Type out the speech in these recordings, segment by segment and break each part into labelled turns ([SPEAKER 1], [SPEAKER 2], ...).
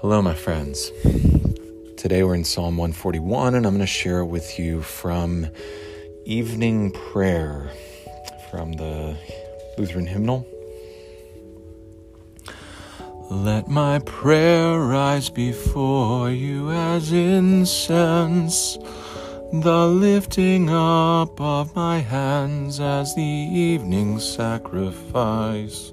[SPEAKER 1] Hello, my friends. Today we're in Psalm 141, and I'm going to share with you from Evening Prayer from the Lutheran hymnal. Let my prayer rise before you as incense, the lifting up of my hands as the evening sacrifice.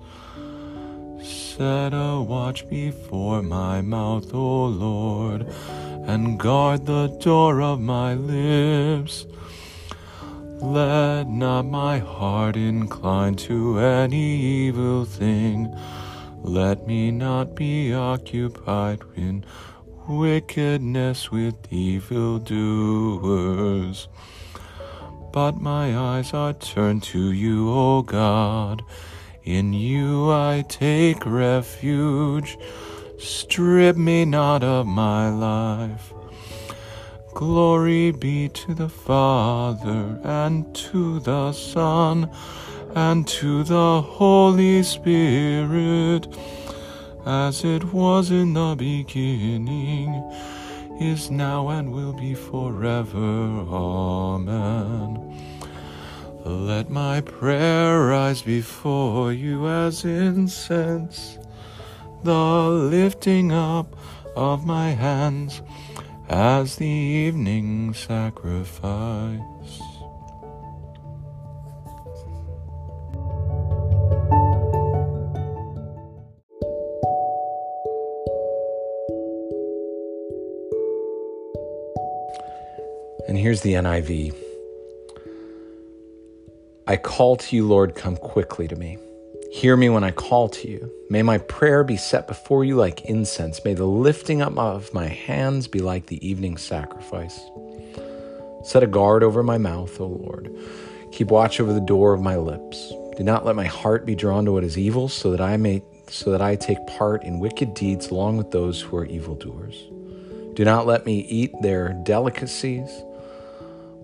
[SPEAKER 1] Set a watch before my mouth, O Lord, and guard the door of my lips. Let not my heart incline to any evil thing. Let me not be occupied in wickedness with evil doers. But my eyes are turned to you, O God in you I take refuge. Strip me not of my life. Glory be to the Father, and to the Son, and to the Holy Spirit, as it was in the beginning, is now, and will be forever. Amen. Let my prayer rise before you as incense, the lifting up of my hands as the evening sacrifice. And here's the NIV. I call to you, Lord, come quickly to me. Hear me when I call to you. May my prayer be set before you like incense. May the lifting up of my hands be like the evening sacrifice. Set a guard over my mouth, O Lord. Keep watch over the door of my lips. Do not let my heart be drawn to what is evil, so that I may so that I take part in wicked deeds along with those who are evildoers. Do not let me eat their delicacies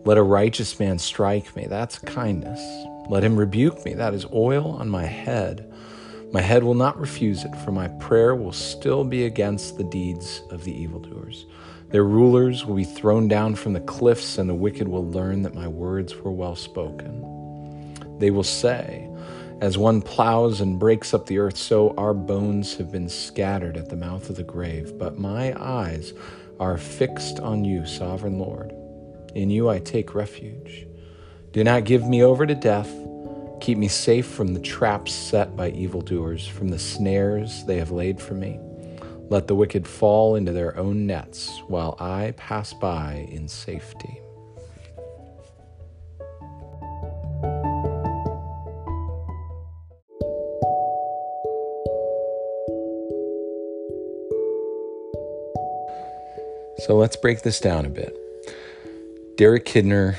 [SPEAKER 1] let a righteous man strike me. That's kindness. Let him rebuke me. That is oil on my head. My head will not refuse it, for my prayer will still be against the deeds of the evildoers. Their rulers will be thrown down from the cliffs, and the wicked will learn that my words were well spoken. They will say, As one plows and breaks up the earth, so our bones have been scattered at the mouth of the grave. But my eyes are fixed on you, sovereign Lord. In you I take refuge. Do not give me over to death. Keep me safe from the traps set by evildoers, from the snares they have laid for me. Let the wicked fall into their own nets while I pass by in safety. So let's break this down a bit. Derek Kidner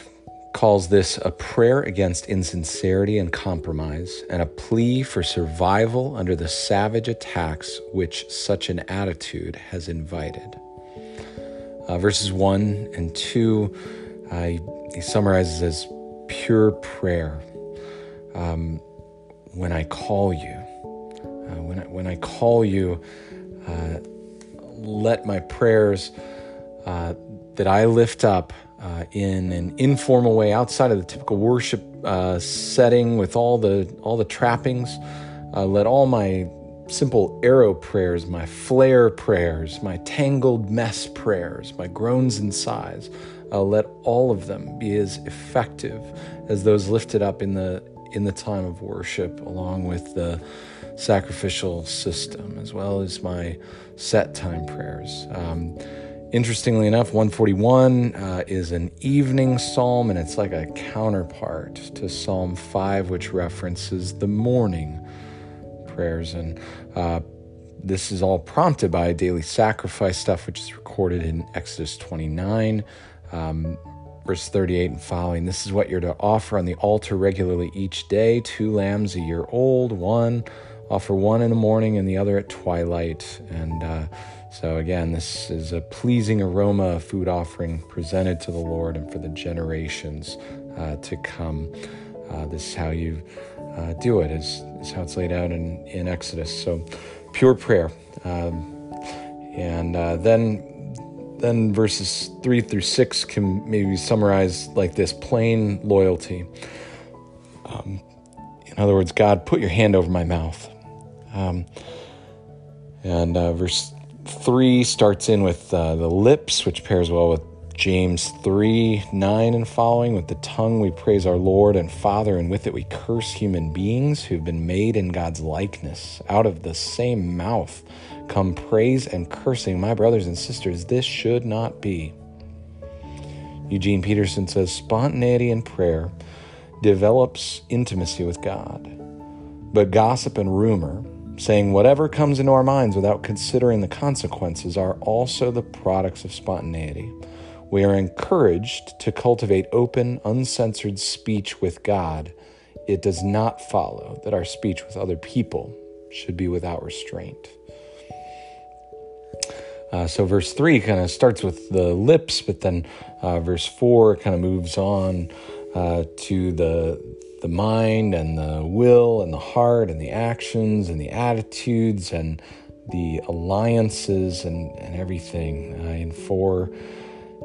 [SPEAKER 1] calls this a prayer against insincerity and compromise and a plea for survival under the savage attacks which such an attitude has invited. Uh, verses 1 and 2, uh, he summarizes as pure prayer. Um, when I call you, uh, when, I, when I call you, uh, let my prayers uh, that I lift up uh, in an informal way outside of the typical worship uh, setting with all the all the trappings. Uh, let all my simple arrow prayers, my flare prayers, my tangled mess prayers, my groans and sighs, uh, let all of them be as effective as those lifted up in the in the time of worship, along with the sacrificial system, as well as my set time prayers. Um, Interestingly enough, 141 uh, is an evening psalm, and it's like a counterpart to Psalm 5, which references the morning prayers. And uh, this is all prompted by daily sacrifice stuff, which is recorded in Exodus 29. Um, verse 38 and following. This is what you're to offer on the altar regularly each day two lambs a year old, one, offer one in the morning and the other at twilight. And uh, so, again, this is a pleasing aroma, a food offering presented to the Lord and for the generations uh, to come. Uh, this is how you uh, do it, is, is how it's laid out in, in Exodus. So, pure prayer. Um, and uh, then then verses 3 through 6 can maybe summarize like this plain loyalty. Um, in other words, God, put your hand over my mouth. Um, and uh, verse 3 starts in with uh, the lips, which pairs well with James 3 9 and following. With the tongue we praise our Lord and Father, and with it we curse human beings who've been made in God's likeness. Out of the same mouth come praise and cursing. My brothers and sisters, this should not be. Eugene Peterson says spontaneity in prayer develops intimacy with God, but gossip and rumor, saying whatever comes into our minds without considering the consequences, are also the products of spontaneity. We are encouraged to cultivate open, uncensored speech with God. It does not follow that our speech with other people should be without restraint. Uh, so, verse 3 kind of starts with the lips, but then uh, verse 4 kind of moves on uh, to the, the mind and the will and the heart and the actions and the attitudes and the alliances and, and everything uh, in 4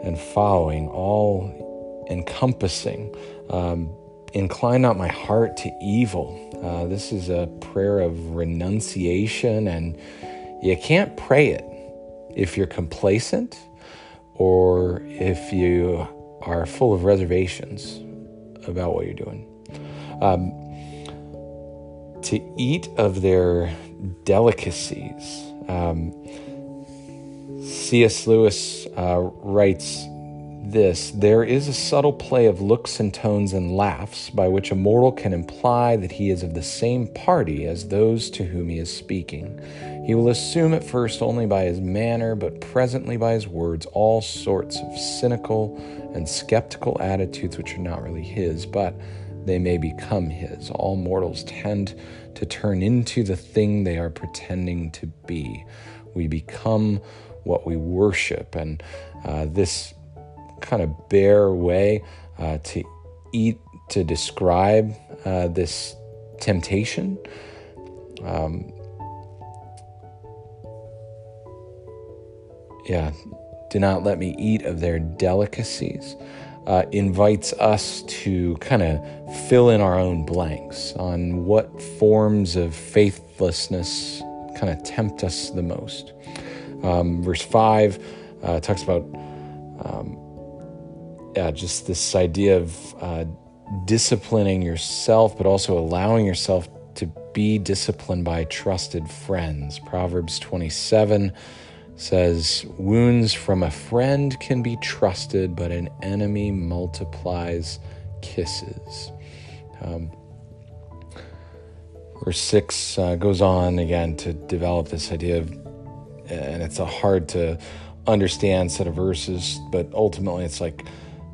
[SPEAKER 1] and following, all encompassing. Um, incline not my heart to evil. Uh, this is a prayer of renunciation, and you can't pray it if you're complacent or if you are full of reservations about what you're doing. Um, to eat of their delicacies. Um, C.S. Lewis uh, writes this There is a subtle play of looks and tones and laughs by which a mortal can imply that he is of the same party as those to whom he is speaking. He will assume at first only by his manner, but presently by his words, all sorts of cynical and skeptical attitudes which are not really his, but they may become his. All mortals tend to turn into the thing they are pretending to be. We become what we worship. And uh, this kind of bare way uh, to eat, to describe uh, this temptation. Um, yeah, do not let me eat of their delicacies. Uh, invites us to kind of fill in our own blanks on what forms of faithlessness kind of tempt us the most. Um, verse 5 uh, talks about um, yeah, just this idea of uh, disciplining yourself, but also allowing yourself to be disciplined by trusted friends. Proverbs 27 says, Wounds from a friend can be trusted, but an enemy multiplies kisses. Um, verse 6 uh, goes on again to develop this idea of and it's a hard to understand set of verses, but ultimately it's like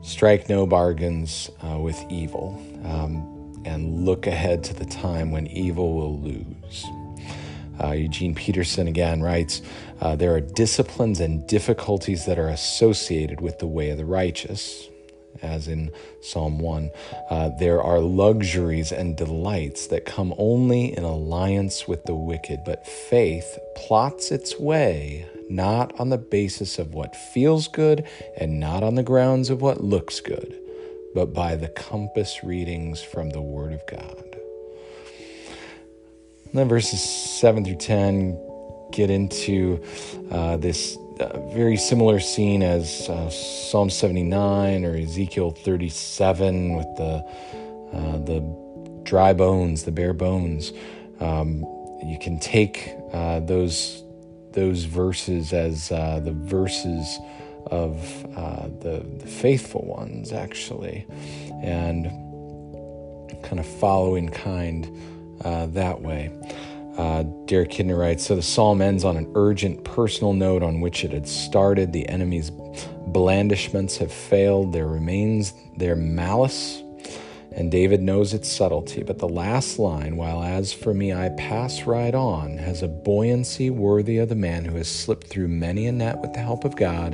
[SPEAKER 1] strike no bargains uh, with evil um, and look ahead to the time when evil will lose. Uh, Eugene Peterson again writes uh, There are disciplines and difficulties that are associated with the way of the righteous as in Psalm 1. Uh, there are luxuries and delights that come only in alliance with the wicked, but faith plots its way not on the basis of what feels good and not on the grounds of what looks good, but by the compass readings from the Word of God. And then verses 7 through 10 get into uh, this very similar scene as uh, Psalm 79 or Ezekiel 37 with the uh, the dry bones, the bare bones. Um, you can take uh, those those verses as uh, the verses of uh, the, the faithful ones, actually, and kind of follow in kind uh, that way. Uh, Derek Kidner writes So the psalm ends on an urgent personal note on which it had started. The enemy's blandishments have failed, there remains their malice, and David knows its subtlety. But the last line, while as for me I pass right on, has a buoyancy worthy of the man who has slipped through many a net with the help of God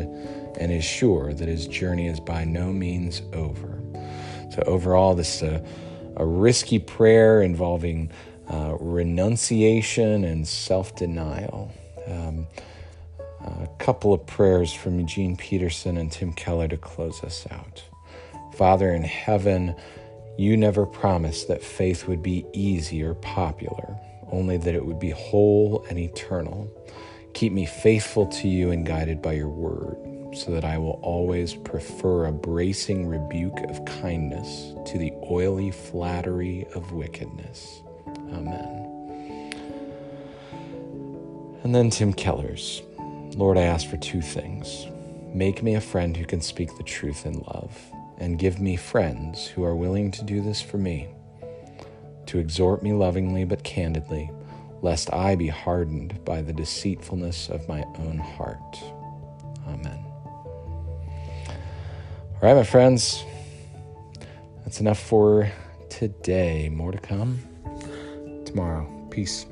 [SPEAKER 1] and is sure that his journey is by no means over. So, overall, this is a, a risky prayer involving uh, renunciation and self denial. Um, a couple of prayers from Eugene Peterson and Tim Keller to close us out. Father in heaven, you never promised that faith would be easy or popular, only that it would be whole and eternal. Keep me faithful to you and guided by your word, so that I will always prefer a bracing rebuke of kindness to the oily flattery of wickedness. Amen. And then Tim Keller's Lord, I ask for two things. Make me a friend who can speak the truth in love, and give me friends who are willing to do this for me, to exhort me lovingly but candidly, lest I be hardened by the deceitfulness of my own heart. Amen. All right, my friends, that's enough for today. More to come tomorrow. Peace.